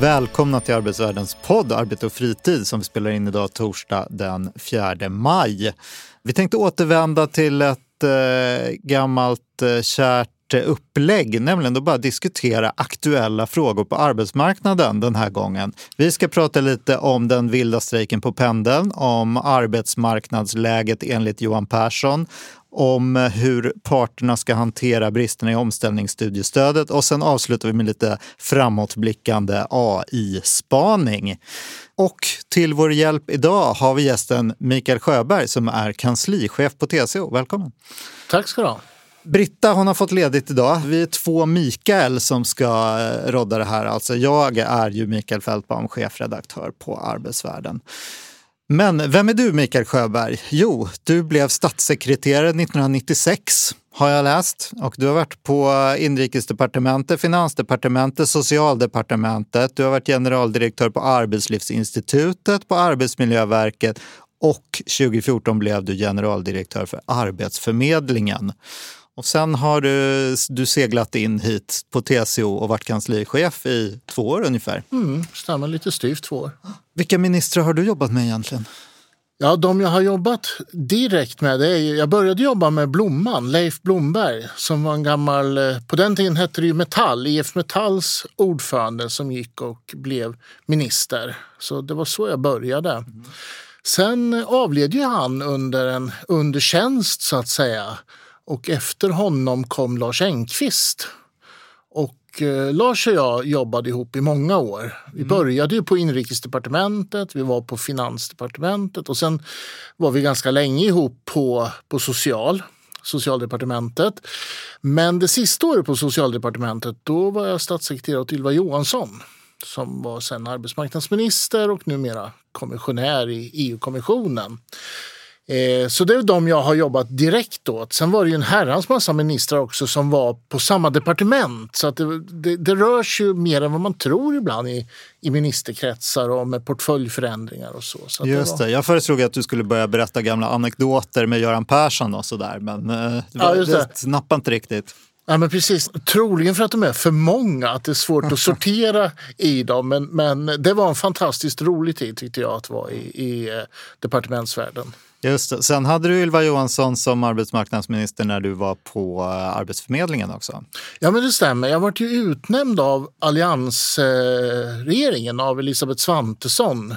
Välkomna till Arbetsvärldens podd Arbete och fritid som vi spelar in idag torsdag den 4 maj. Vi tänkte återvända till ett eh, gammalt eh, kärt upplägg, nämligen att bara diskutera aktuella frågor på arbetsmarknaden den här gången. Vi ska prata lite om den vilda strejken på pendeln, om arbetsmarknadsläget enligt Johan Persson, om hur parterna ska hantera bristerna i omställningsstudiestödet och sen avslutar vi med lite framåtblickande AI-spaning. Och till vår hjälp idag har vi gästen Mikael Sjöberg som är kanslichef på TCO. Välkommen! Tack ska du ha. Britta hon har fått ledigt idag. Vi är två Mikael som ska eh, rodda det här. Alltså jag är ju Mikael Fältbaum, chefredaktör på Arbetsvärlden. Men vem är du Mikael Sjöberg? Jo, du blev statssekreterare 1996 har jag läst och du har varit på inrikesdepartementet, finansdepartementet, socialdepartementet. Du har varit generaldirektör på Arbetslivsinstitutet, på Arbetsmiljöverket och 2014 blev du generaldirektör för Arbetsförmedlingen. Och sen har du, du seglat in hit på TCO och varit kanslichef i två år ungefär. Mm, stämmer, lite styvt två år. Vilka ministrar har du jobbat med egentligen? Ja, de jag har jobbat direkt med, det är, jag började jobba med Blomman, Leif Blomberg, som var en gammal, eh, på den tiden hette det ju Metall, IF Metalls ordförande som gick och blev minister. Så det var så jag började. Mm. Sen avled ju han under en under tjänst så att säga. Och efter honom kom Lars Engqvist. Och eh, Lars och jag jobbade ihop i många år. Vi mm. började ju på inrikesdepartementet, vi var på finansdepartementet och sen var vi ganska länge ihop på, på social, socialdepartementet. Men det sista året på socialdepartementet då var jag statssekreterare åt Ylva Johansson som var sen arbetsmarknadsminister och numera kommissionär i EU-kommissionen. Eh, så det är de jag har jobbat direkt åt. Sen var det ju en herrans massa ministrar också som var på samma departement. Så att det, det, det rörs ju mer än vad man tror ibland i, i ministerkretsar och med portföljförändringar och så. så just det, var... jag föreslog att du skulle börja berätta gamla anekdoter med Göran Persson och sådär. Men eh, ja, det, det nappade inte riktigt. Ja, men precis. Troligen för att de är för många, att det är svårt att sortera i dem. Men, men det var en fantastiskt rolig tid tyckte jag att vara i, i eh, departementsvärlden. Just det. Sen hade du Ylva Johansson som arbetsmarknadsminister när du var på eh, Arbetsförmedlingen också. Ja, men det stämmer. Jag var ju utnämnd av alliansregeringen, av Elisabeth Svantesson.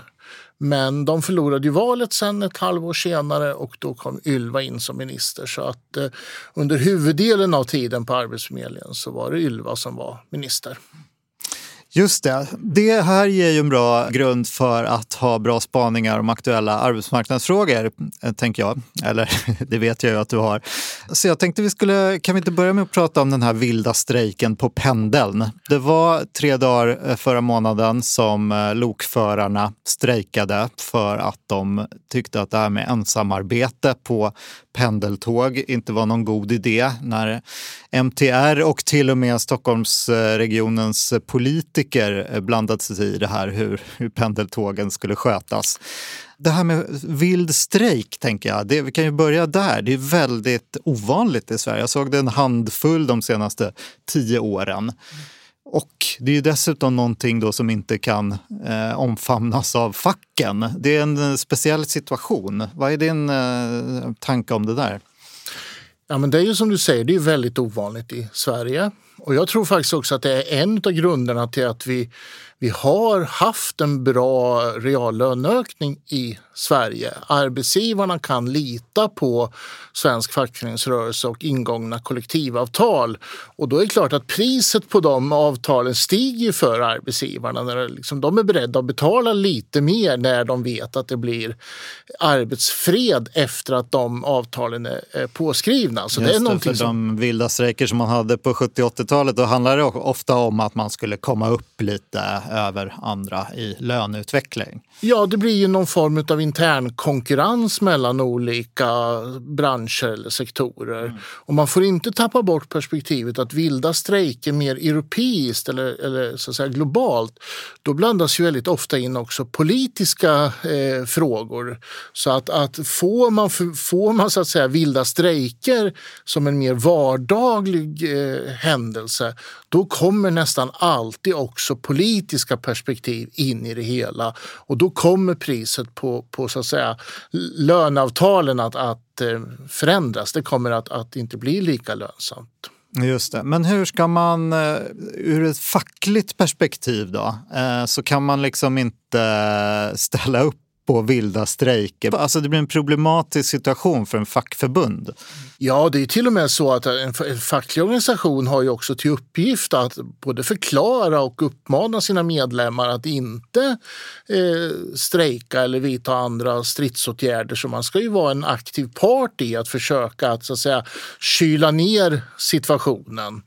Men de förlorade ju valet sen ett halvår senare och då kom Ylva in som minister. Så att eh, under huvuddelen av tiden på Arbetsförmedlingen så var det Ylva som var minister. Just det. Det här ger ju en bra grund för att ha bra spaningar om aktuella arbetsmarknadsfrågor, eh, tänker jag. Eller det vet jag ju att du har. Så jag tänkte vi skulle, kan vi inte börja med att prata om den här vilda strejken på pendeln? Det var tre dagar eh, förra månaden som eh, lokförarna strejkade för att de tyckte att det här med ensamarbete på pendeltåg inte var någon god idé när MTR och till och med Stockholmsregionens politiker eh, blandade sig i det här hur, hur pendeltågen skulle skötas. Det här med vild strejk, tänker jag, det, vi kan ju börja där. Det är väldigt ovanligt i Sverige. Jag såg det en handfull de senaste tio åren. Och det är ju dessutom någonting då som inte kan eh, omfamnas av facken. Det är en eh, speciell situation. Vad är din eh, tanke om det där? Ja, men det är ju som du säger, det är väldigt ovanligt i Sverige. Och jag tror faktiskt också att det är en av grunderna till att vi vi har haft en bra reallöneökning i Sverige. Arbetsgivarna kan lita på svensk fackföreningsrörelse och ingångna kollektivavtal. Och då är det klart att priset på de avtalen stiger för arbetsgivarna. När liksom, de är beredda att betala lite mer när de vet att det blir arbetsfred efter att de avtalen är påskrivna. Så Just det är någonting för som... De vilda strejker som man hade på 70 70-talet då handlade det ofta om att man skulle komma upp lite över andra i löneutveckling. Ja, det blir ju någon form av intern konkurrens mellan olika branscher eller sektorer. Mm. Och man får inte tappa bort perspektivet att vilda strejker mer europeiskt eller, eller så att säga globalt, då blandas ju väldigt ofta in också politiska eh, frågor. Så att, att får man, får man så att säga vilda strejker som en mer vardaglig eh, händelse, då kommer nästan alltid också politiska perspektiv in i det hela. Och då kommer priset på, på så att säga, löneavtalen att, att eh, förändras. Det kommer att, att inte bli lika lönsamt. Just det. Men hur ska man, eh, ur ett fackligt perspektiv då, eh, så kan man liksom inte ställa upp på vilda strejker. Alltså det blir en problematisk situation för en fackförbund. Ja, det är till och med så att en facklig organisation har ju också till uppgift att både förklara och uppmana sina medlemmar att inte eh, strejka eller vidta andra stridsåtgärder. Så man ska ju vara en aktiv part i att försöka att, så att säga, kyla ner situationen.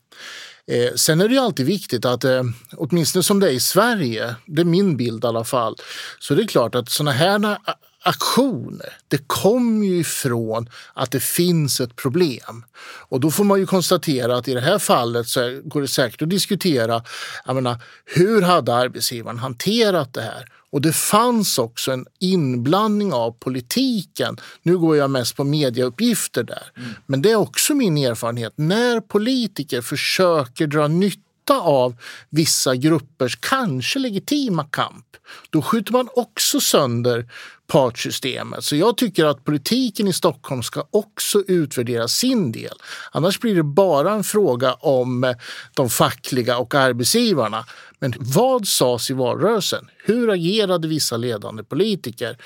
Eh, sen är det ju alltid viktigt att, eh, åtminstone som det är i Sverige, det är min bild i alla fall, så det är klart att sådana här aktioner, det kommer ju ifrån att det finns ett problem. Och då får man ju konstatera att i det här fallet så går det säkert att diskutera, jag menar, hur hade arbetsgivaren hanterat det här? Och det fanns också en inblandning av politiken. Nu går jag mest på medieuppgifter där. Mm. Men det är också min erfarenhet. När politiker försöker dra nytta av vissa gruppers kanske legitima kamp, då skjuter man också sönder partssystemet. Så jag tycker att politiken i Stockholm ska också utvärdera sin del. Annars blir det bara en fråga om eh, de fackliga och arbetsgivarna. Men vad sades i valrörelsen? Hur agerade vissa ledande politiker?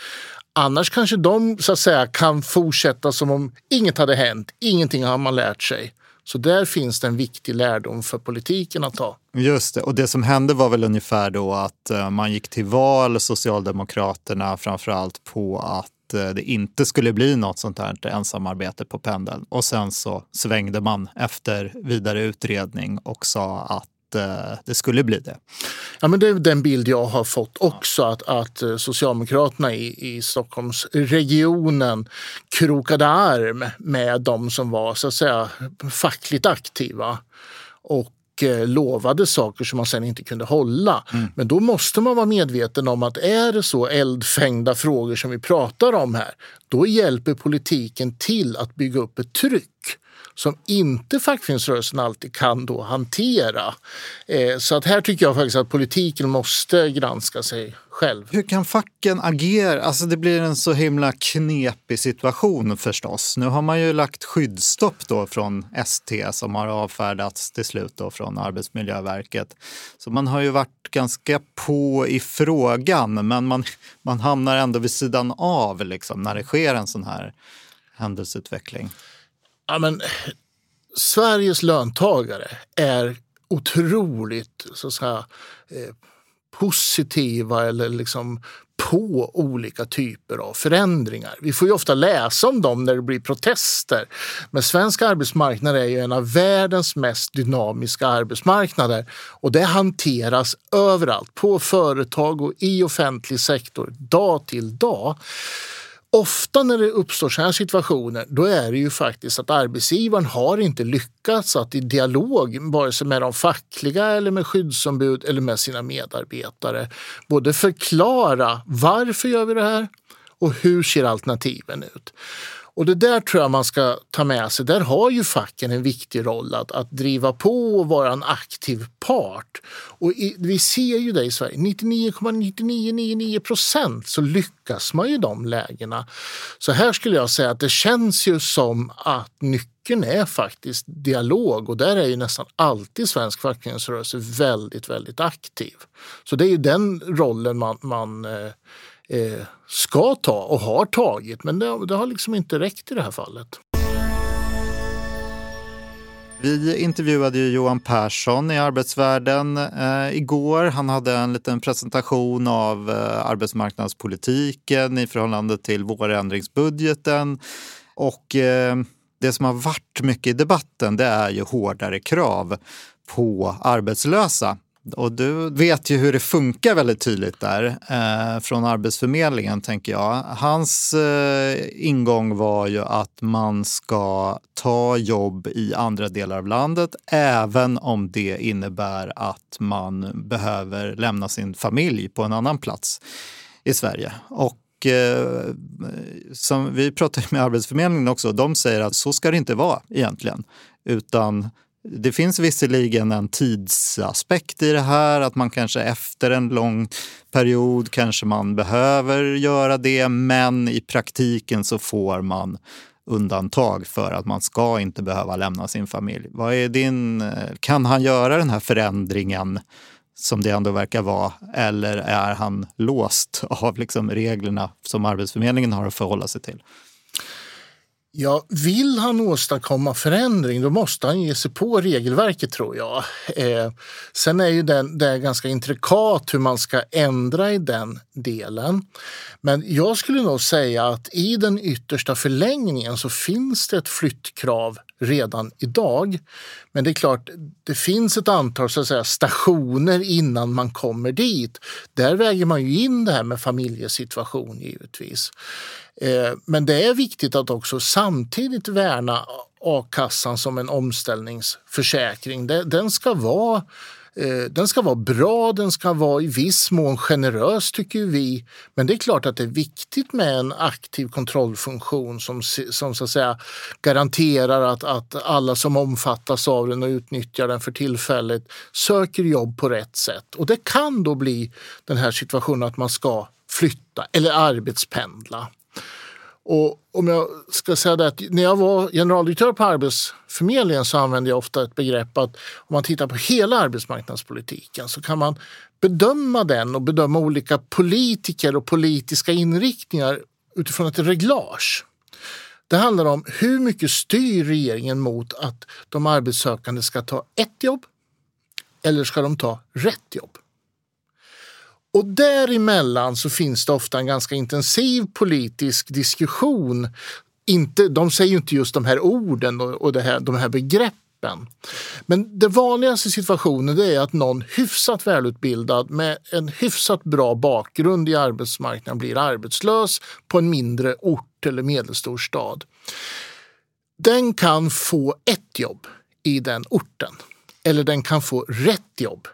Annars kanske de så att säga, kan fortsätta som om inget hade hänt. Ingenting har man lärt sig. Så där finns det en viktig lärdom för politiken att ta. Just det, och det som hände var väl ungefär då att eh, man gick till val, Socialdemokraterna framför allt på att eh, det inte skulle bli något sånt här ensamarbete på pendeln. Och sen så svängde man efter vidare utredning och sa att det skulle bli det. Ja, men det är den bild jag har fått också, att, att eh, Socialdemokraterna i, i Stockholmsregionen krokade arm med de som var så att säga fackligt aktiva. Och eh, lovade saker som man sen inte kunde hålla. Mm. Men då måste man vara medveten om att är det så eldfängda frågor som vi pratar om här, då hjälper politiken till att bygga upp ett tryck som inte fackföreningsrörelsen alltid kan då hantera. Eh, så att här tycker jag faktiskt att politiken måste granska sig själv. Hur kan facken agera? Alltså det blir en så himla knepig situation förstås. Nu har man ju lagt skyddsstopp då från ST som har avfärdats till slut då från Arbetsmiljöverket. Så man har ju varit ganska på i frågan men man, man hamnar ändå vid sidan av liksom, när det sker en sån här händelseutveckling. Ja, men, Sveriges löntagare är otroligt så att säga, eh, positiva eller liksom på olika typer av förändringar. Vi får ju ofta läsa om dem när det blir protester. Men svensk arbetsmarknad är ju en av världens mest dynamiska arbetsmarknader och det hanteras överallt, på företag och i offentlig sektor, dag till dag. Ofta när det uppstår sådana här situationer då är det ju faktiskt att arbetsgivaren har inte lyckats att i dialog, vare sig med de fackliga eller med skyddsombud eller med sina medarbetare, både förklara varför gör vi det här och hur ser alternativen ut. Och det där tror jag man ska ta med sig. Där har ju facken en viktig roll att, att driva på och vara en aktiv part. Och i, vi ser ju det i Sverige. 99,9999 procent så lyckas man ju i de lägena. Så här skulle jag säga att det känns ju som att nyckeln är faktiskt dialog och där är ju nästan alltid svensk fackföreningsrörelse väldigt, väldigt aktiv. Så det är ju den rollen man, man eh, eh, ska ta och har tagit. Men det, det har liksom inte räckt i det här fallet. Vi intervjuade Johan Persson i Arbetsvärlden eh, igår. Han hade en liten presentation av eh, arbetsmarknadspolitiken i förhållande till vårändringsbudgeten. Och eh, det som har varit mycket i debatten det är ju hårdare krav på arbetslösa. Och du vet ju hur det funkar väldigt tydligt där eh, från Arbetsförmedlingen, tänker jag. Hans eh, ingång var ju att man ska ta jobb i andra delar av landet även om det innebär att man behöver lämna sin familj på en annan plats i Sverige. Och eh, som vi pratar med Arbetsförmedlingen också, de säger att så ska det inte vara egentligen. Utan det finns visserligen en tidsaspekt i det här, att man kanske efter en lång period kanske man behöver göra det, men i praktiken så får man undantag för att man ska inte behöva lämna sin familj. Vad är din, kan han göra den här förändringen som det ändå verkar vara, eller är han låst av liksom reglerna som Arbetsförmedlingen har att förhålla sig till? Ja, vill han åstadkomma förändring då måste han ge sig på regelverket tror jag. Eh, sen är ju den, det är ganska intrikat hur man ska ändra i den delen. Men jag skulle nog säga att i den yttersta förlängningen så finns det ett flyttkrav redan idag. Men det är klart, det finns ett antal så att säga, stationer innan man kommer dit. Där väger man ju in det här med familjesituation givetvis. Eh, men det är viktigt att också samtidigt värna a-kassan som en omställningsförsäkring. Den ska vara eh, den ska vara bra, den ska vara i viss mån generös tycker vi. Men det är klart att det är viktigt med en aktiv kontrollfunktion som, som så att säga garanterar att, att alla som omfattas av den och utnyttjar den för tillfället söker jobb på rätt sätt. Och det kan då bli den här situationen att man ska flytta eller arbetspendla. Och om jag ska säga det att när jag var generaldirektör på Arbetsförmedlingen så använde jag ofta ett begrepp att om man tittar på hela arbetsmarknadspolitiken så kan man bedöma den och bedöma olika politiker och politiska inriktningar utifrån ett reglage. Det handlar om hur mycket styr regeringen mot att de arbetssökande ska ta ett jobb eller ska de ta rätt jobb? Och däremellan så finns det ofta en ganska intensiv politisk diskussion. Inte, de säger ju inte just de här orden och, och det här, de här begreppen. Men den vanligaste situationen är att någon hyfsat välutbildad med en hyfsat bra bakgrund i arbetsmarknaden blir arbetslös på en mindre ort eller medelstor stad. Den kan få ett jobb i den orten eller den kan få rätt jobb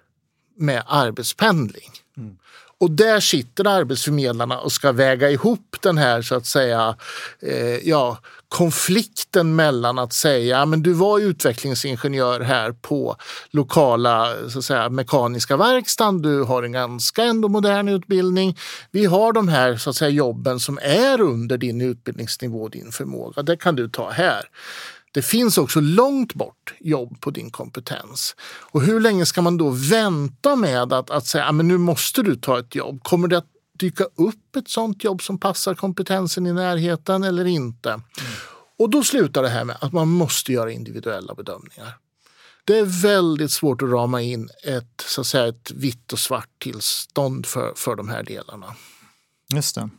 med arbetspendling. Mm. Och där sitter arbetsförmedlarna och ska väga ihop den här så att säga eh, ja, konflikten mellan att säga men du var utvecklingsingenjör här på lokala så att säga, mekaniska verkstaden, du har en ganska ändå modern utbildning. Vi har de här så att säga, jobben som är under din utbildningsnivå och din förmåga. Det kan du ta här. Det finns också långt bort jobb på din kompetens. Och hur länge ska man då vänta med att, att säga att nu måste du ta ett jobb? Kommer det att dyka upp ett sånt jobb som passar kompetensen i närheten eller inte? Mm. Och då slutar det här med att man måste göra individuella bedömningar. Det är väldigt svårt att rama in ett, så att säga, ett vitt och svart tillstånd för, för de här delarna. Just det.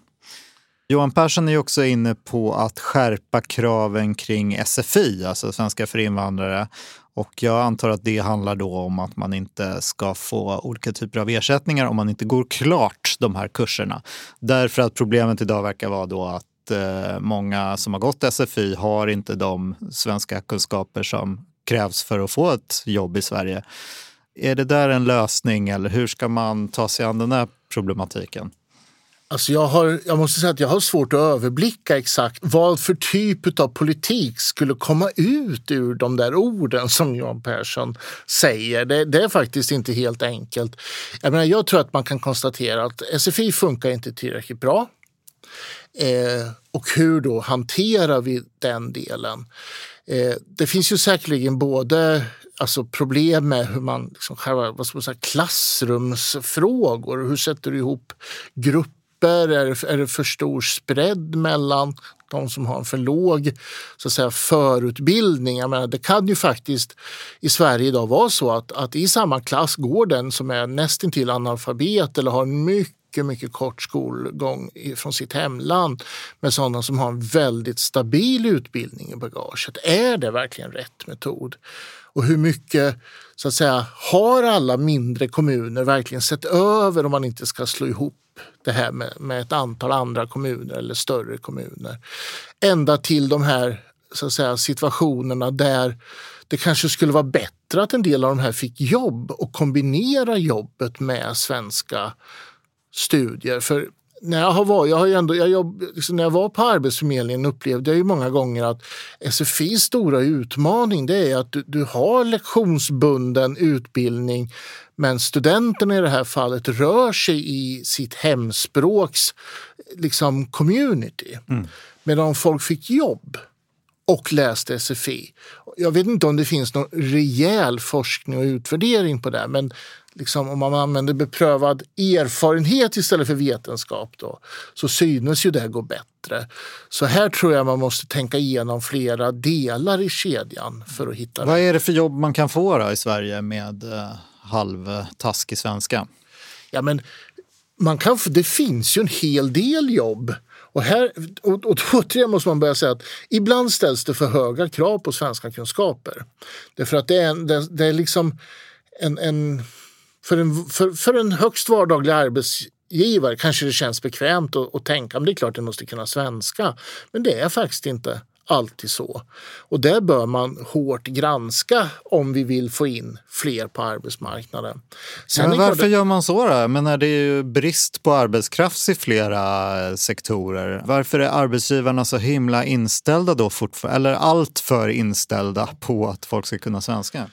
Johan Persson är också inne på att skärpa kraven kring SFI, alltså svenska för invandrare. Och jag antar att det handlar då om att man inte ska få olika typer av ersättningar om man inte går klart de här kurserna. Därför att problemet idag verkar vara då att eh, många som har gått SFI har inte de svenska kunskaper som krävs för att få ett jobb i Sverige. Är det där en lösning eller hur ska man ta sig an den här problematiken? Alltså jag, har, jag måste säga att jag har svårt att överblicka exakt vad för typ av politik skulle komma ut ur de där orden som Johan Persson säger. Det, det är faktiskt inte helt enkelt. Jag, menar, jag tror att man kan konstatera att SFI funkar inte tillräckligt bra. Eh, och hur då hanterar vi den delen? Eh, det finns ju säkerligen både alltså problem med hur man, liksom, själva, vad ska man säga, klassrumsfrågor. Hur sätter du ihop grupper grupper? Är, är det för stor spread mellan de som har en för låg så att säga, förutbildning? Jag menar, det kan ju faktiskt i Sverige idag vara så att, att i samma klass går den som är nästintill analfabet eller har en mycket mycket, mycket kort skolgång från sitt hemland med sådana som har en väldigt stabil utbildning i bagaget. Är det verkligen rätt metod? Och hur mycket så att säga, har alla mindre kommuner verkligen sett över om man inte ska slå ihop det här med, med ett antal andra kommuner eller större kommuner? Ända till de här så att säga, situationerna där det kanske skulle vara bättre att en del av de här fick jobb och kombinera jobbet med svenska studier. För när jag, har varit, jag har ändå, jag jobb, liksom när jag var på Arbetsförmedlingen upplevde jag ju många gånger att SFIs stora utmaning det är att du, du har lektionsbunden utbildning men studenten i det här fallet rör sig i sitt hemspråks liksom, community. Mm. Medan folk fick jobb och läste SFI. Jag vet inte om det finns någon rejäl forskning och utvärdering på det men liksom, om man använder beprövad erfarenhet istället för vetenskap då, så synes ju det gå bättre. Så här tror jag man måste tänka igenom flera delar i kedjan för att hitta Vad är det för jobb man kan få då i Sverige med eh, halvtaskig svenska? Ja, men man kan, det finns ju en hel del jobb och, här, och, och återigen måste man börja säga att ibland ställs det för höga krav på svenska kunskaper. Därför att det är, det, det är liksom en, en, för, en för, för en högst vardaglig arbetsgivare kanske det känns bekvämt att, att tänka men det är klart att jag måste kunna svenska. Men det är faktiskt inte alltid så. Och det bör man hårt granska om vi vill få in fler på arbetsmarknaden. Sen men varför det... gör man så då? Men när det är ju brist på arbetskraft i flera sektorer. Varför är arbetsgivarna så himla inställda då fortfarande, eller allt för inställda på att folk ska kunna svenska?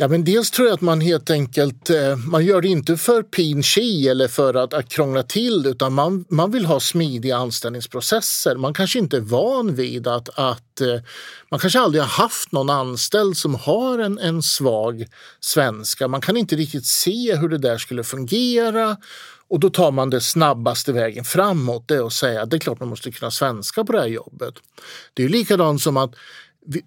Ja, men dels tror jag att man helt enkelt eh, man gör det inte för pin eller för att, att krångla till utan man, man vill ha smidiga anställningsprocesser. Man kanske inte är van vid att, att eh, man kanske aldrig har haft någon anställd som har en, en svag svenska. Man kan inte riktigt se hur det där skulle fungera och då tar man det snabbaste vägen framåt. Det är att säga att det är klart man måste kunna svenska på det här jobbet. Det är likadant som att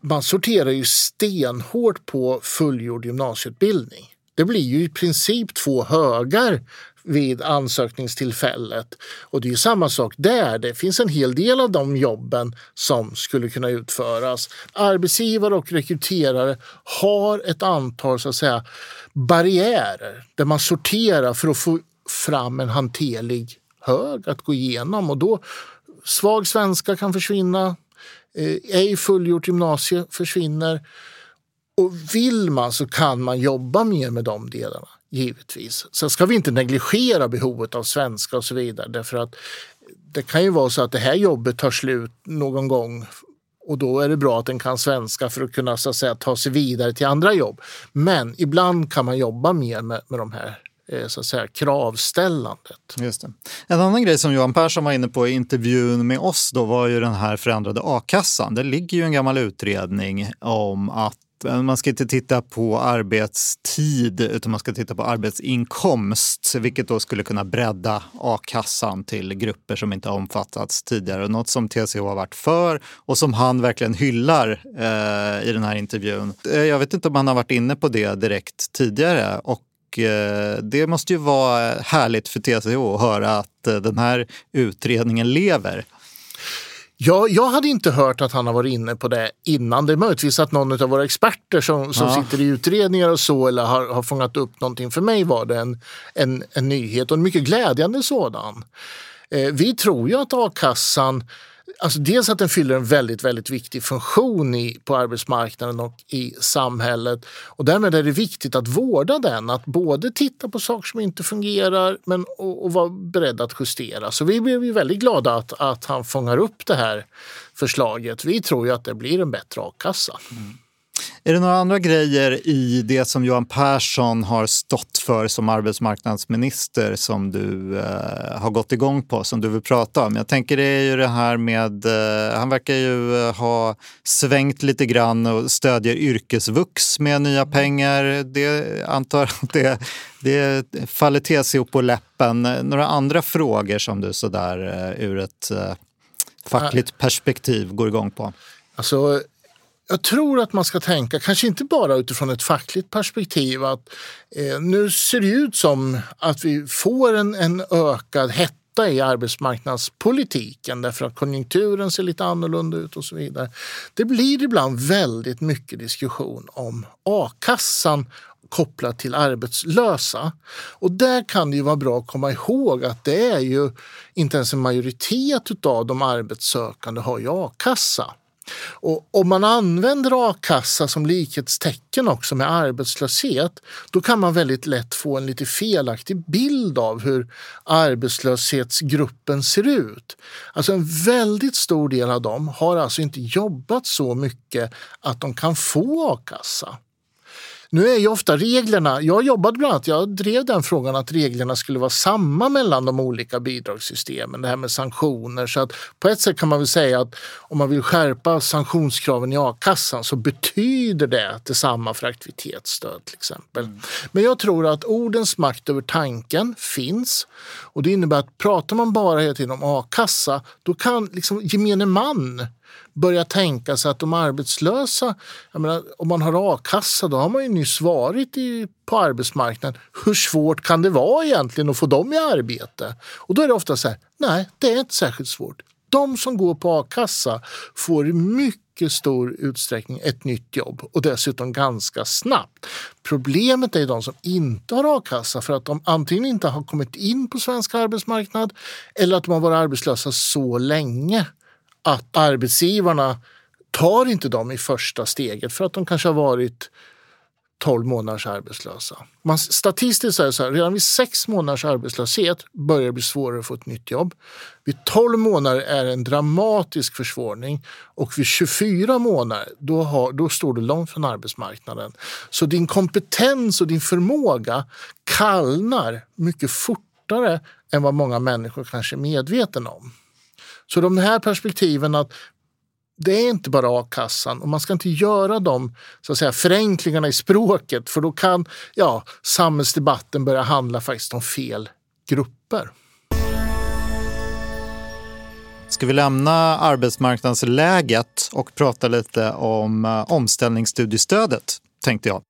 man sorterar ju stenhårt på fullgjord gymnasieutbildning. Det blir ju i princip två högar vid ansökningstillfället. Och det är samma sak där. Det finns en hel del av de jobben som skulle kunna utföras. Arbetsgivare och rekryterare har ett antal så att säga, barriärer där man sorterar för att få fram en hanterlig hög att gå igenom. Och då svag svenska kan försvinna, eh, ej fullgjort gymnasie försvinner. Och vill man så kan man jobba mer med de delarna, givetvis. Sen ska vi inte negligera behovet av svenska och så vidare därför att det kan ju vara så att det här jobbet tar slut någon gång och då är det bra att den kan svenska för att kunna så att säga, ta sig vidare till andra jobb. Men ibland kan man jobba mer med, med de här Eh, så att säga, kravställandet. Just det. En annan grej som Johan Persson var inne på i intervjun med oss då var ju den här förändrade a-kassan. Det ligger ju en gammal utredning om att eh, man ska inte titta på arbetstid utan man ska titta på arbetsinkomst vilket då skulle kunna bredda a-kassan till grupper som inte har omfattats tidigare. Något som TCO har varit för och som han verkligen hyllar eh, i den här intervjun. Eh, jag vet inte om han har varit inne på det direkt tidigare och Eh, det måste ju vara härligt för TCO att höra att eh, den här utredningen lever. Ja, jag hade inte hört att han har varit inne på det innan. Det är möjligtvis att någon av våra experter som, som ja. sitter i utredningar och så eller har, har fångat upp någonting. För mig var det en, en, en nyhet och en mycket glädjande sådan. Eh, vi tror ju att a-kassan Alltså dels att den fyller en väldigt, väldigt viktig funktion i, på arbetsmarknaden och i samhället. Och därmed är det viktigt att vårda den, att både titta på saker som inte fungerar men och, och vara beredd att justera. Så vi blev ju väldigt glada att, att han fångar upp det här förslaget. Vi tror ju att det blir en bättre a-kassa. Mm. Är det några andra grejer i det som Johan Persson har stått för som arbetsmarknadsminister som du eh, har gått igång på, som du vill prata om? Jag tänker det är ju det här med, eh, han verkar ju eh, ha svängt lite grann och stödjer yrkesvux med nya pengar. Det antar att det, det faller TCO på läppen. Några andra frågor som du sådär eh, ur ett eh, fackligt perspektiv går igång på? Alltså jag tror att man ska tänka, kanske inte bara utifrån ett fackligt perspektiv, att eh, nu ser det ut som att vi får en, en ökad hetta i arbetsmarknadspolitiken därför att konjunkturen ser lite annorlunda ut och så vidare. Det blir ibland väldigt mycket diskussion om a-kassan kopplat till arbetslösa. Och där kan det ju vara bra att komma ihåg att det är ju inte ens en majoritet av de arbetssökande har ju a-kassa. Och om man använder a-kassa som likhetstecken också med arbetslöshet, då kan man väldigt lätt få en lite felaktig bild av hur arbetslöshetsgruppen ser ut. Alltså en väldigt stor del av dem har alltså inte jobbat så mycket att de kan få a-kassa. Nu är ju ofta reglerna, jag jobbade bland annat, jag drev den frågan att reglerna skulle vara samma mellan de olika bidragssystemen, det här med sanktioner. Så att på ett sätt kan man väl säga att om man vill skärpa sanktionskraven i a-kassan så betyder det detsamma för aktivitetsstöd till exempel. Mm. Men jag tror att ordens makt över tanken finns och det innebär att pratar man bara hela tiden om a-kassa då kan liksom gemene man börja tänka sig att de arbetslösa, menar, om man har a-kassa då har man ju nyss varit i, på arbetsmarknaden. Hur svårt kan det vara egentligen att få dem i arbete? Och då är det ofta så här, nej det är inte särskilt svårt. De som går på a-kassa får i mycket stor utsträckning ett nytt jobb och dessutom ganska snabbt. Problemet är de som inte har a-kassa för att de antingen inte har kommit in på svensk arbetsmarknad eller att de har varit arbetslösa så länge att arbetsgivarna tar inte dem i första steget för att de kanske har varit 12 månaders arbetslösa. Man, statistiskt är det så här, redan vid 6 månaders arbetslöshet börjar det bli svårare att få ett nytt jobb. Vid 12 månader är det en dramatisk försvårning och vid 24 månader då, har, då står du långt från arbetsmarknaden. Så din kompetens och din förmåga kallnar mycket fortare än vad många människor kanske är medvetna om. Så de här perspektiven att det är inte bara a-kassan och man ska inte göra de så att säga, förenklingarna i språket för då kan ja, samhällsdebatten börja handla faktiskt om fel grupper. Ska vi lämna arbetsmarknadsläget och prata lite om eh, omställningsstudiestödet, tänkte jag.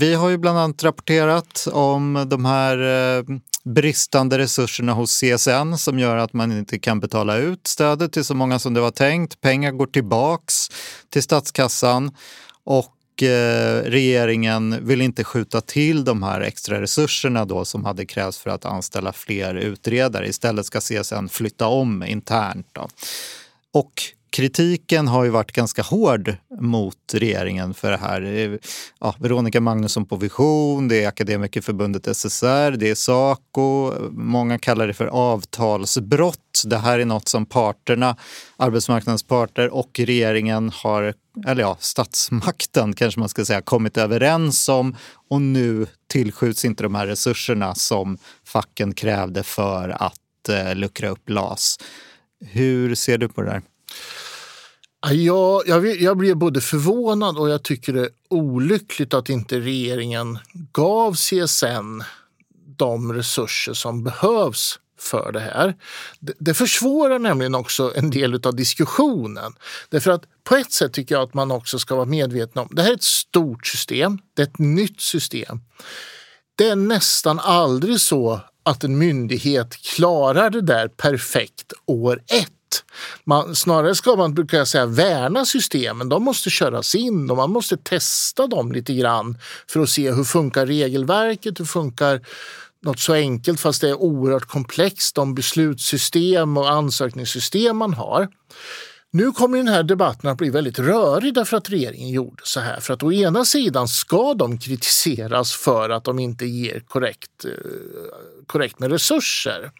Vi har ju bland annat rapporterat om de här eh, bristande resurserna hos CSN som gör att man inte kan betala ut stödet till så många som det var tänkt. Pengar går tillbaks till statskassan och eh, regeringen vill inte skjuta till de här extra resurserna då som hade krävts för att anställa fler utredare. Istället ska CSN flytta om internt. Då. Och kritiken har ju varit ganska hård mot regeringen för det här. Ja, Veronica Magnusson på Vision, det är Akademikerförbundet SSR, det är Saco. Många kallar det för avtalsbrott. Det här är något som parterna, arbetsmarknadens parter och regeringen har, eller ja, statsmakten kanske man ska säga, kommit överens om och nu tillskjuts inte de här resurserna som facken krävde för att eh, luckra upp LAS. Hur ser du på det där? Jag, jag, jag blir både förvånad och jag tycker det är olyckligt att inte regeringen gav CSN de resurser som behövs för det här. Det försvårar nämligen också en del av diskussionen. Därför att på ett sätt tycker jag att man också ska vara medveten om det här är ett stort system, det är ett nytt system. Det är nästan aldrig så att en myndighet klarar det där perfekt år ett. Man, snarare ska man, brukar jag säga, värna systemen. De måste köras in och man måste testa dem lite grann för att se hur funkar regelverket, hur funkar något så enkelt fast det är oerhört komplext, de beslutssystem och ansökningssystem man har. Nu kommer den här debatten att bli väldigt rörig därför att regeringen gjorde så här. För att å ena sidan ska de kritiseras för att de inte ger korrekt, eh, korrekt med resurser.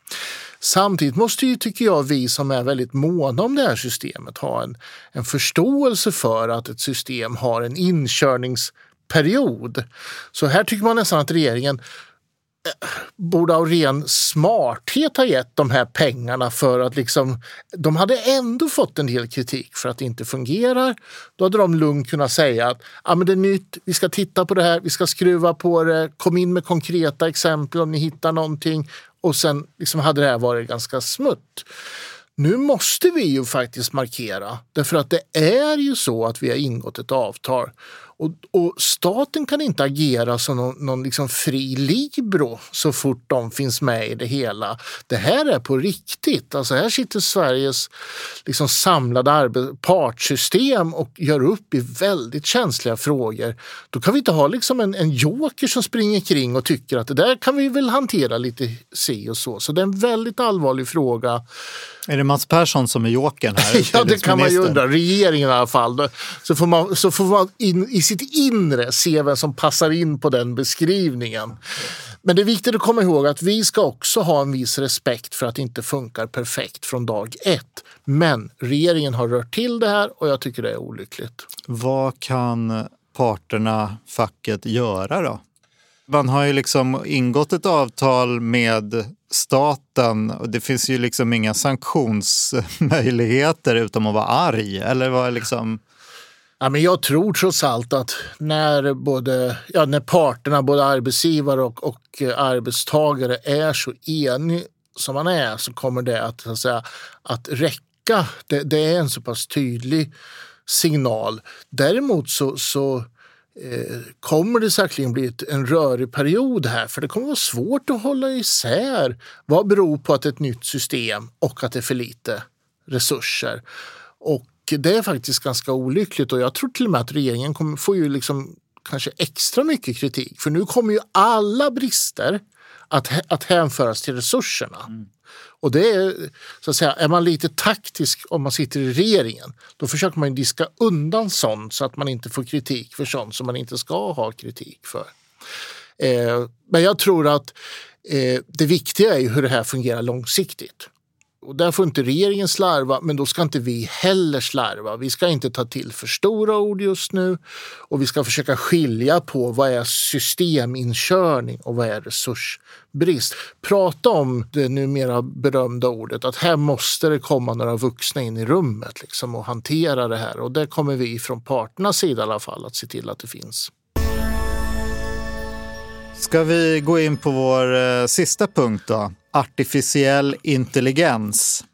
Samtidigt måste ju, tycker jag, vi som är väldigt måna om det här systemet ha en, en förståelse för att ett system har en inkörningsperiod. Så här tycker man nästan att regeringen eh, borde av ren smarthet ha gett de här pengarna för att liksom, de hade ändå fått en del kritik för att det inte fungerar. Då hade de lugnt kunnat säga att ah, men det är nytt, vi ska titta på det här, vi ska skruva på det, kom in med konkreta exempel om ni hittar någonting och sen liksom hade det här varit ganska smutt. Nu måste vi ju faktiskt markera, därför att det är ju så att vi har ingått ett avtal. Och, och staten kan inte agera som någon, någon liksom fri libero så fort de finns med i det hela. Det här är på riktigt. Alltså här sitter Sveriges liksom samlade partssystem och gör upp i väldigt känsliga frågor. Då kan vi inte ha liksom en, en joker som springer kring och tycker att det där kan vi väl hantera lite si och så. Så det är en väldigt allvarlig fråga. Är det Mats Persson som är jokern här? ja, det kan man ju undra. Regeringen i alla fall. Så får man, så får man in, i sitt inre se vem som passar in på den beskrivningen. Men det är viktigt att komma ihåg att vi ska också ha en viss respekt för att det inte funkar perfekt från dag ett. Men regeringen har rört till det här och jag tycker det är olyckligt. Vad kan parterna, facket, göra då? Man har ju liksom ingått ett avtal med staten och det finns ju liksom inga sanktionsmöjligheter utom att vara arg. Eller vad liksom... Ja, men jag tror trots allt att när, både, ja, när parterna, både arbetsgivare och, och eh, arbetstagare, är så eniga som man är så kommer det att, så att, säga, att räcka. Det, det, är en så pass tydlig signal. Däremot så, så Eh, kommer det säkerligen bli en rörig period här för det kommer vara svårt att hålla isär vad beror på att det är ett nytt system och att det är för lite resurser. Och det är faktiskt ganska olyckligt och jag tror till och med att regeringen kommer få ju liksom kanske extra mycket kritik för nu kommer ju alla brister att, att hänföras till resurserna. Mm. Och det är, så att säga, är man lite taktisk om man sitter i regeringen, då försöker man diska undan sånt så att man inte får kritik för sånt som man inte ska ha kritik för. Eh, men jag tror att eh, det viktiga är hur det här fungerar långsiktigt. Och där får inte regeringen slarva, men då ska inte vi heller slarva. Vi ska inte ta till för stora ord just nu och vi ska försöka skilja på vad är systeminkörning och vad är resursbrist. Prata om det numera berömda ordet att här måste det komma några vuxna in i rummet liksom, och hantera det här och det kommer vi från parternas sida i alla fall att se till att det finns. Ska vi gå in på vår eh, sista punkt då? Artificiell intelligens.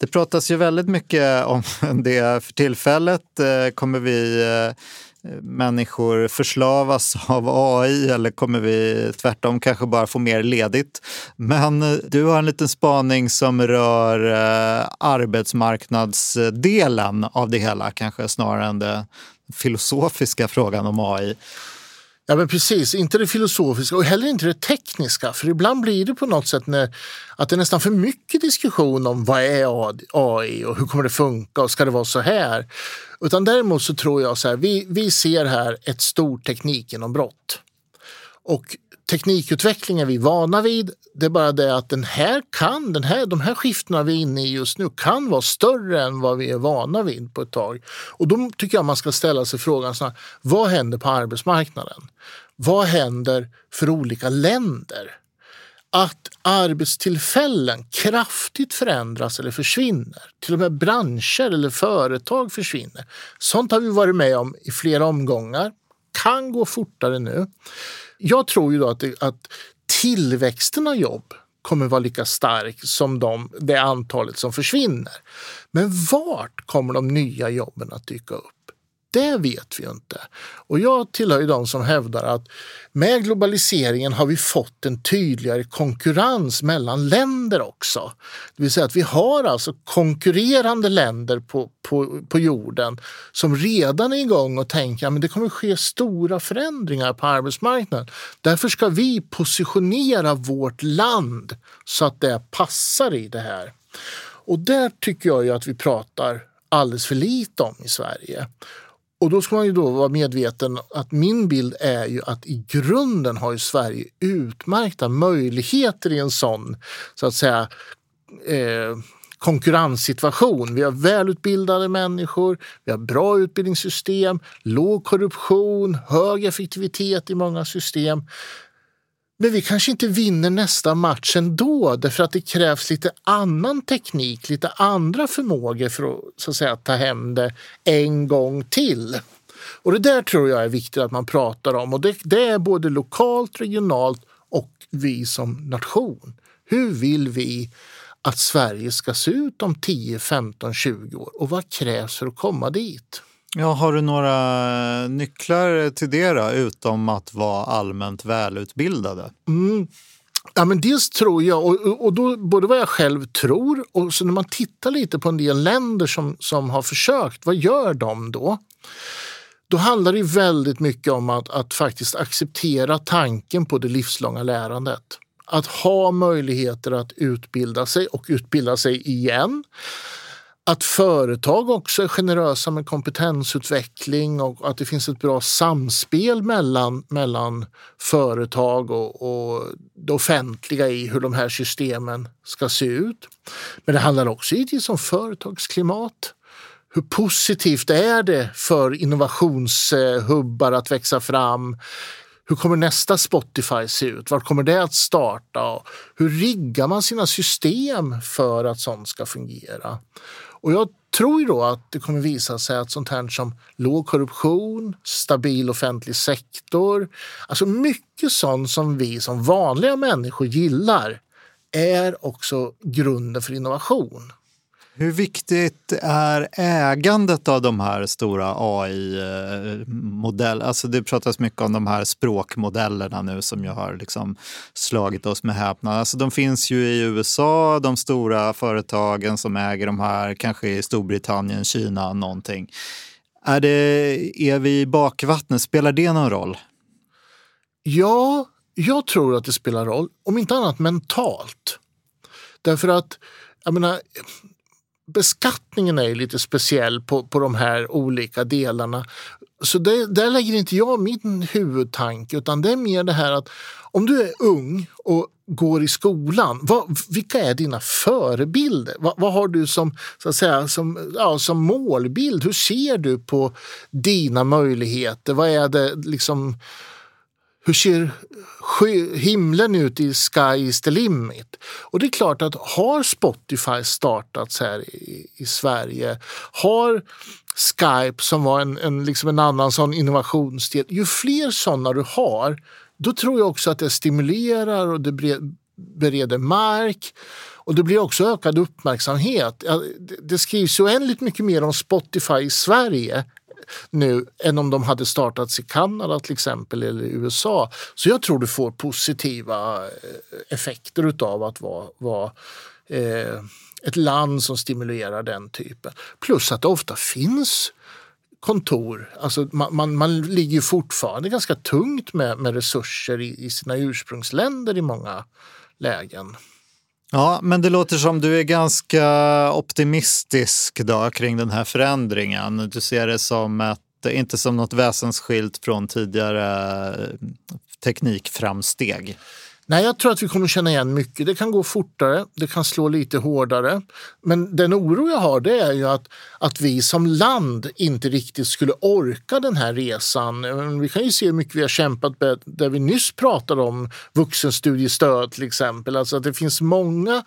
Det pratas ju väldigt mycket om det för tillfället. Eh, kommer vi eh, människor förslavas av AI eller kommer vi tvärtom kanske bara få mer ledigt? Men eh, du har en liten spaning som rör arbetsmarknadsdelen av det hela, kanske snarare än den filosofiska frågan om AI. Ja men precis, inte det filosofiska och heller inte det tekniska. För ibland blir det på något sätt när, att det är nästan för mycket diskussion om vad är AI och hur kommer det funka och ska det vara så här? Utan däremot så tror jag så här, vi, vi ser här ett stort teknikgenombrott. Och teknikutveckling är vi vana vid. Det är bara det att den här kan, den här, de här skiftena vi är inne i just nu kan vara större än vad vi är vana vid på ett tag. Och då tycker jag man ska ställa sig frågan, så här, vad händer på arbetsmarknaden? Vad händer för olika länder? Att arbetstillfällen kraftigt förändras eller försvinner. Till och med branscher eller företag försvinner. Sånt har vi varit med om i flera omgångar. Kan gå fortare nu. Jag tror ju då att, det, att tillväxten av jobb kommer vara lika stark som de, det antalet som försvinner. Men vart kommer de nya jobben att dyka upp? Det vet vi inte. Och jag tillhör ju de som hävdar att med globaliseringen har vi fått en tydligare konkurrens mellan länder också. Det vill säga att vi har alltså konkurrerande länder på, på, på jorden som redan är igång och tänker att det kommer ske stora förändringar på arbetsmarknaden. Därför ska vi positionera vårt land så att det passar i det här. Och där tycker jag ju att vi pratar alldeles för lite om i Sverige. Och då ska man ju då vara medveten att min bild är ju att i grunden har ju Sverige utmärkta möjligheter i en sån så att säga eh, konkurrenssituation. Vi har välutbildade människor, vi har bra utbildningssystem, låg korruption, hög effektivitet i många system. Men vi kanske inte vinner nästa match ändå därför att det krävs lite annan teknik, lite andra förmågor för att, så att säga, ta hem det en gång till. Och det där tror jag är viktigt att man pratar om och det, det är både lokalt, regionalt och vi som nation. Hur vill vi att Sverige ska se ut om 10, 15, 20 år och vad krävs för att komma dit? Ja, har du några nycklar till det då, utom att vara allmänt välutbildade? Mm. Ja, men dels tror jag, och, och då, både vad jag själv tror och så när man tittar lite på en del länder som, som har försökt, vad gör de då? Då handlar det väldigt mycket om att, att faktiskt acceptera tanken på det livslånga lärandet. Att ha möjligheter att utbilda sig och utbilda sig igen att företag också är generösa med kompetensutveckling och att det finns ett bra samspel mellan, mellan företag och, och det offentliga i hur de här systemen ska se ut. Men det handlar också givetvis om företagsklimat. Hur positivt är det för innovationshubbar att växa fram? Hur kommer nästa Spotify se ut? Var kommer det att starta? Hur riggar man sina system för att sånt ska fungera? Och jag tror ju då att det kommer visa sig att sånt här som låg korruption, stabil offentlig sektor, alltså mycket sånt som vi som vanliga människor gillar är också grunden för innovation. Hur viktigt är ägandet av de här stora AI-modellerna? Alltså det pratas mycket om de här språkmodellerna nu som ju har liksom slagit oss med häpnad. Alltså de finns ju i USA, de stora företagen som äger de här, kanske i Storbritannien, Kina, någonting. Är, det, är vi i bakvattnet? Spelar det någon roll? Ja, jag tror att det spelar roll, om inte annat mentalt. Därför att jag menar, beskattningen är lite speciell på, på de här olika delarna. Så det, där lägger inte jag min huvudtanke utan det är mer det här att om du är ung och går i skolan, vad, vilka är dina förebilder? Vad, vad, har du som, så att säga, som, ja, som målbild? Hur ser du på dina möjligheter? Vad är det liksom hur ser himlen ut i Sky is the limit? Och det är klart att har Spotify startats här i, i Sverige, har Skype som var en, en, liksom en annan sån innovationsdel, ju fler sådana du har, då tror jag också att det stimulerar och det bereder mark och det blir också ökad uppmärksamhet. Det skrivs oändligt mycket mer om Spotify i Sverige nu än om de hade startats i Kanada till exempel eller i USA. Så jag tror du får positiva eh, effekter av att vara, vara eh, ett land som stimulerar den typen. Plus att det ofta finns kontor. Alltså man, man, man ligger fortfarande ganska tungt med, med resurser i, i sina ursprungsländer i många lägen. Ja, men det låter som du är ganska optimistisk då, kring den här förändringen. Du ser det som ett, inte som något väsensskilt från tidigare eh, teknikframsteg. Nej, jag tror att vi kommer känna igen mycket. Det kan gå fortare, det kan slå lite hårdare. Men den oro jag har det är ju att, att vi som land inte riktigt skulle orka den här resan. Mm, vi kan ju se hur mycket vi har kämpat med, där vi nyss pratade om vuxenstudiestöd till exempel. Alltså att det finns många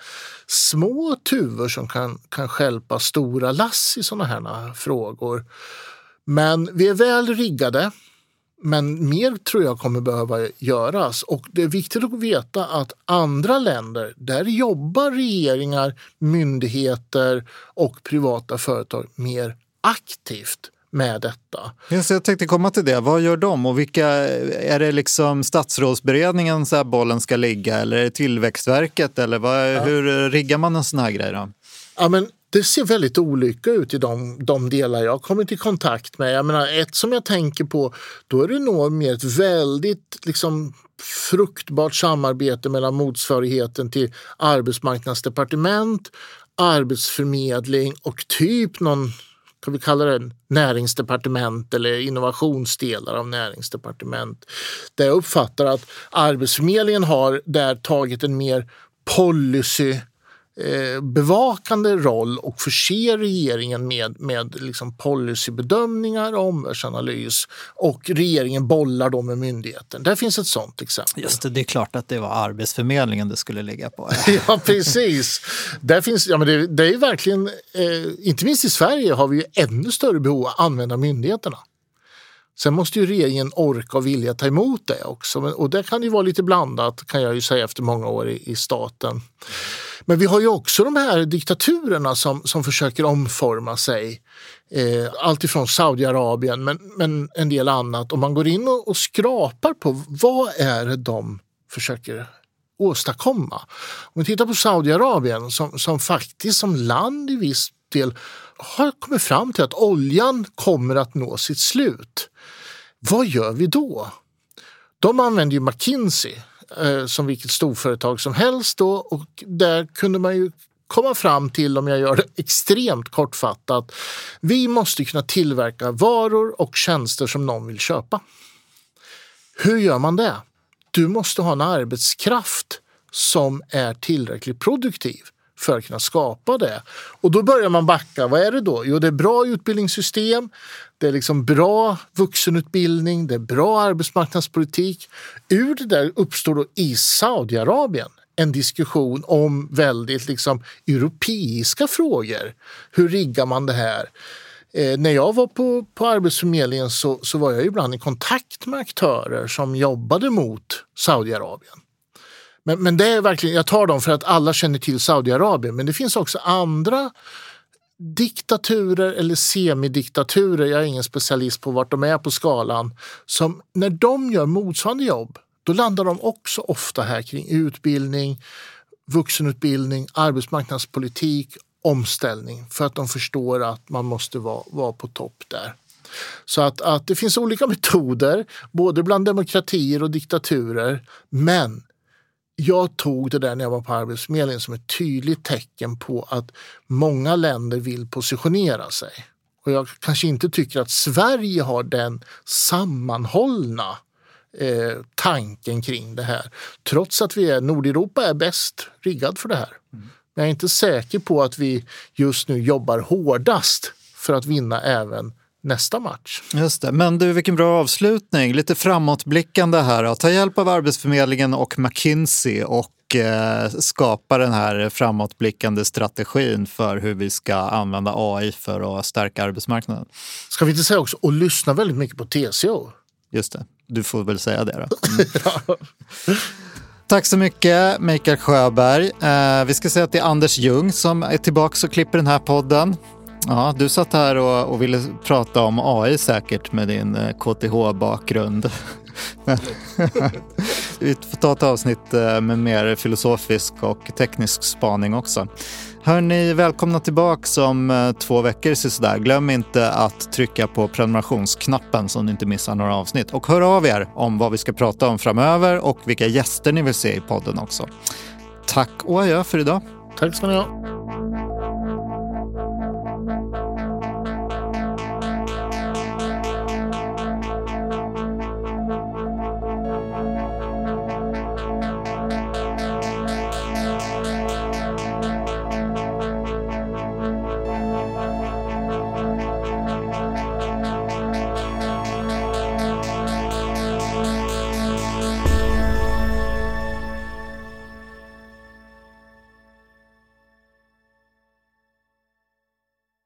små tuvor som kan, kan skälpa stora lass i sådana här frågor. Men vi är väl riggade. Men mer tror jag kommer behöva göras och det är viktigt att veta att andra länder, där jobbar regeringar, myndigheter och privata företag mer aktivt med detta. Just, jag tänkte komma till det. Vad gör de och vilka, är det liksom statsrådsberedningen så bollen ska ligga eller är det Tillväxtverket eller vad, ja. hur riggar man en sån här grej då? Ja, men det ser väldigt olika ut i de, de delar jag har kommit i kontakt med. Jag menar, ett som jag tänker på, då är det nog mer ett väldigt liksom, fruktbart samarbete mellan motsvarigheten till arbetsmarknadsdepartement, arbetsförmedling och typ någon kan vi kalla det näringsdepartement eller innovationsdelar av näringsdepartement. Där jag uppfattar att Arbetsförmedlingen har där tagit en mer policy bevakande roll och förse regeringen med, med liksom policybedömningar och omvärldsanalys och regeringen bollar då med myndigheten. Där finns ett sånt exempel. Just det, det är klart att det var Arbetsförmedlingen det skulle ligga på. ja, precis. Där finns, ja, men det, det är verkligen, eh, inte minst i Sverige har vi ju ännu större behov att använda myndigheterna. Sen måste ju regeringen orka och vilja ta emot det också. Och det kan ju vara lite blandat kan jag ju säga efter många år i, i staten. Men vi har ju också de här diktaturerna som, som försöker omforma sig. Eh, allt ifrån Saudiarabien men, men en del annat. Om man går in och, och skrapar på vad är det de försöker åstadkomma. Om vi tittar på Saudiarabien som, som faktiskt som land i viss del har kommit fram till att oljan kommer att nå sitt slut. Vad gör vi då? De använder ju McKinsey eh, som vilket storföretag som helst då och där kunde man ju komma fram till, om jag gör det extremt kortfattat, vi måste kunna tillverka varor och tjänster som någon vill köpa. Hur gör man det? Du måste ha en arbetskraft som är tillräckligt produktiv för att kunna skapa det. Och då börjar man backa. Vad är det då? Jo, det är bra utbildningssystem, det är liksom bra vuxenutbildning, det är bra arbetsmarknadspolitik. Ur det där uppstår då i Saudiarabien en diskussion om väldigt liksom europeiska frågor. Hur riggar man det här? Eh, när jag var på, på Arbetsförmedlingen så, så var jag ibland i kontakt med aktörer som jobbade mot Saudiarabien. Men, men det är verkligen, jag tar dem för att alla känner till Saudiarabien, men det finns också andra diktaturer eller semidiktaturer, jag är ingen specialist på vart de är på skalan, som när de gör motsvarande jobb, då landar de också ofta här kring utbildning, vuxenutbildning, arbetsmarknadspolitik, omställning för att de förstår att man måste vara, vara på topp där. Så att, att det finns olika metoder, både bland demokratier och diktaturer. Men jag tog det där när jag var på Arbetsförmedlingen som ett tydligt tecken på att många länder vill positionera sig. Och jag kanske inte tycker att Sverige har den sammanhållna eh, tanken kring det här. Trots att vi är, Nordeuropa är bäst riggad för det här. Mm. Men jag är inte säker på att vi just nu jobbar hårdast för att vinna även nästa match. Just det. Men du, vilken bra avslutning. Lite framåtblickande här. Att ta hjälp av Arbetsförmedlingen och McKinsey och eh, skapa den här framåtblickande strategin för hur vi ska använda AI för att stärka arbetsmarknaden. Ska vi inte säga också, och lyssna väldigt mycket på TCO? Just det. Du får väl säga det då. Mm. Tack så mycket, Mikael Sjöberg. Eh, vi ska säga att det är Anders Ljung som är tillbaka och klipper den här podden. Ja, du satt här och, och ville prata om AI säkert med din eh, KTH-bakgrund. Vi får ta ett avsnitt eh, med mer filosofisk och teknisk spaning också. Hörni, välkomna tillbaka om eh, två veckor sådär. Glöm inte att trycka på prenumerationsknappen så ni inte missar några avsnitt. Och hör av er om vad vi ska prata om framöver och vilka gäster ni vill se i podden också. Tack och adjö för idag. Tack ska ni ha.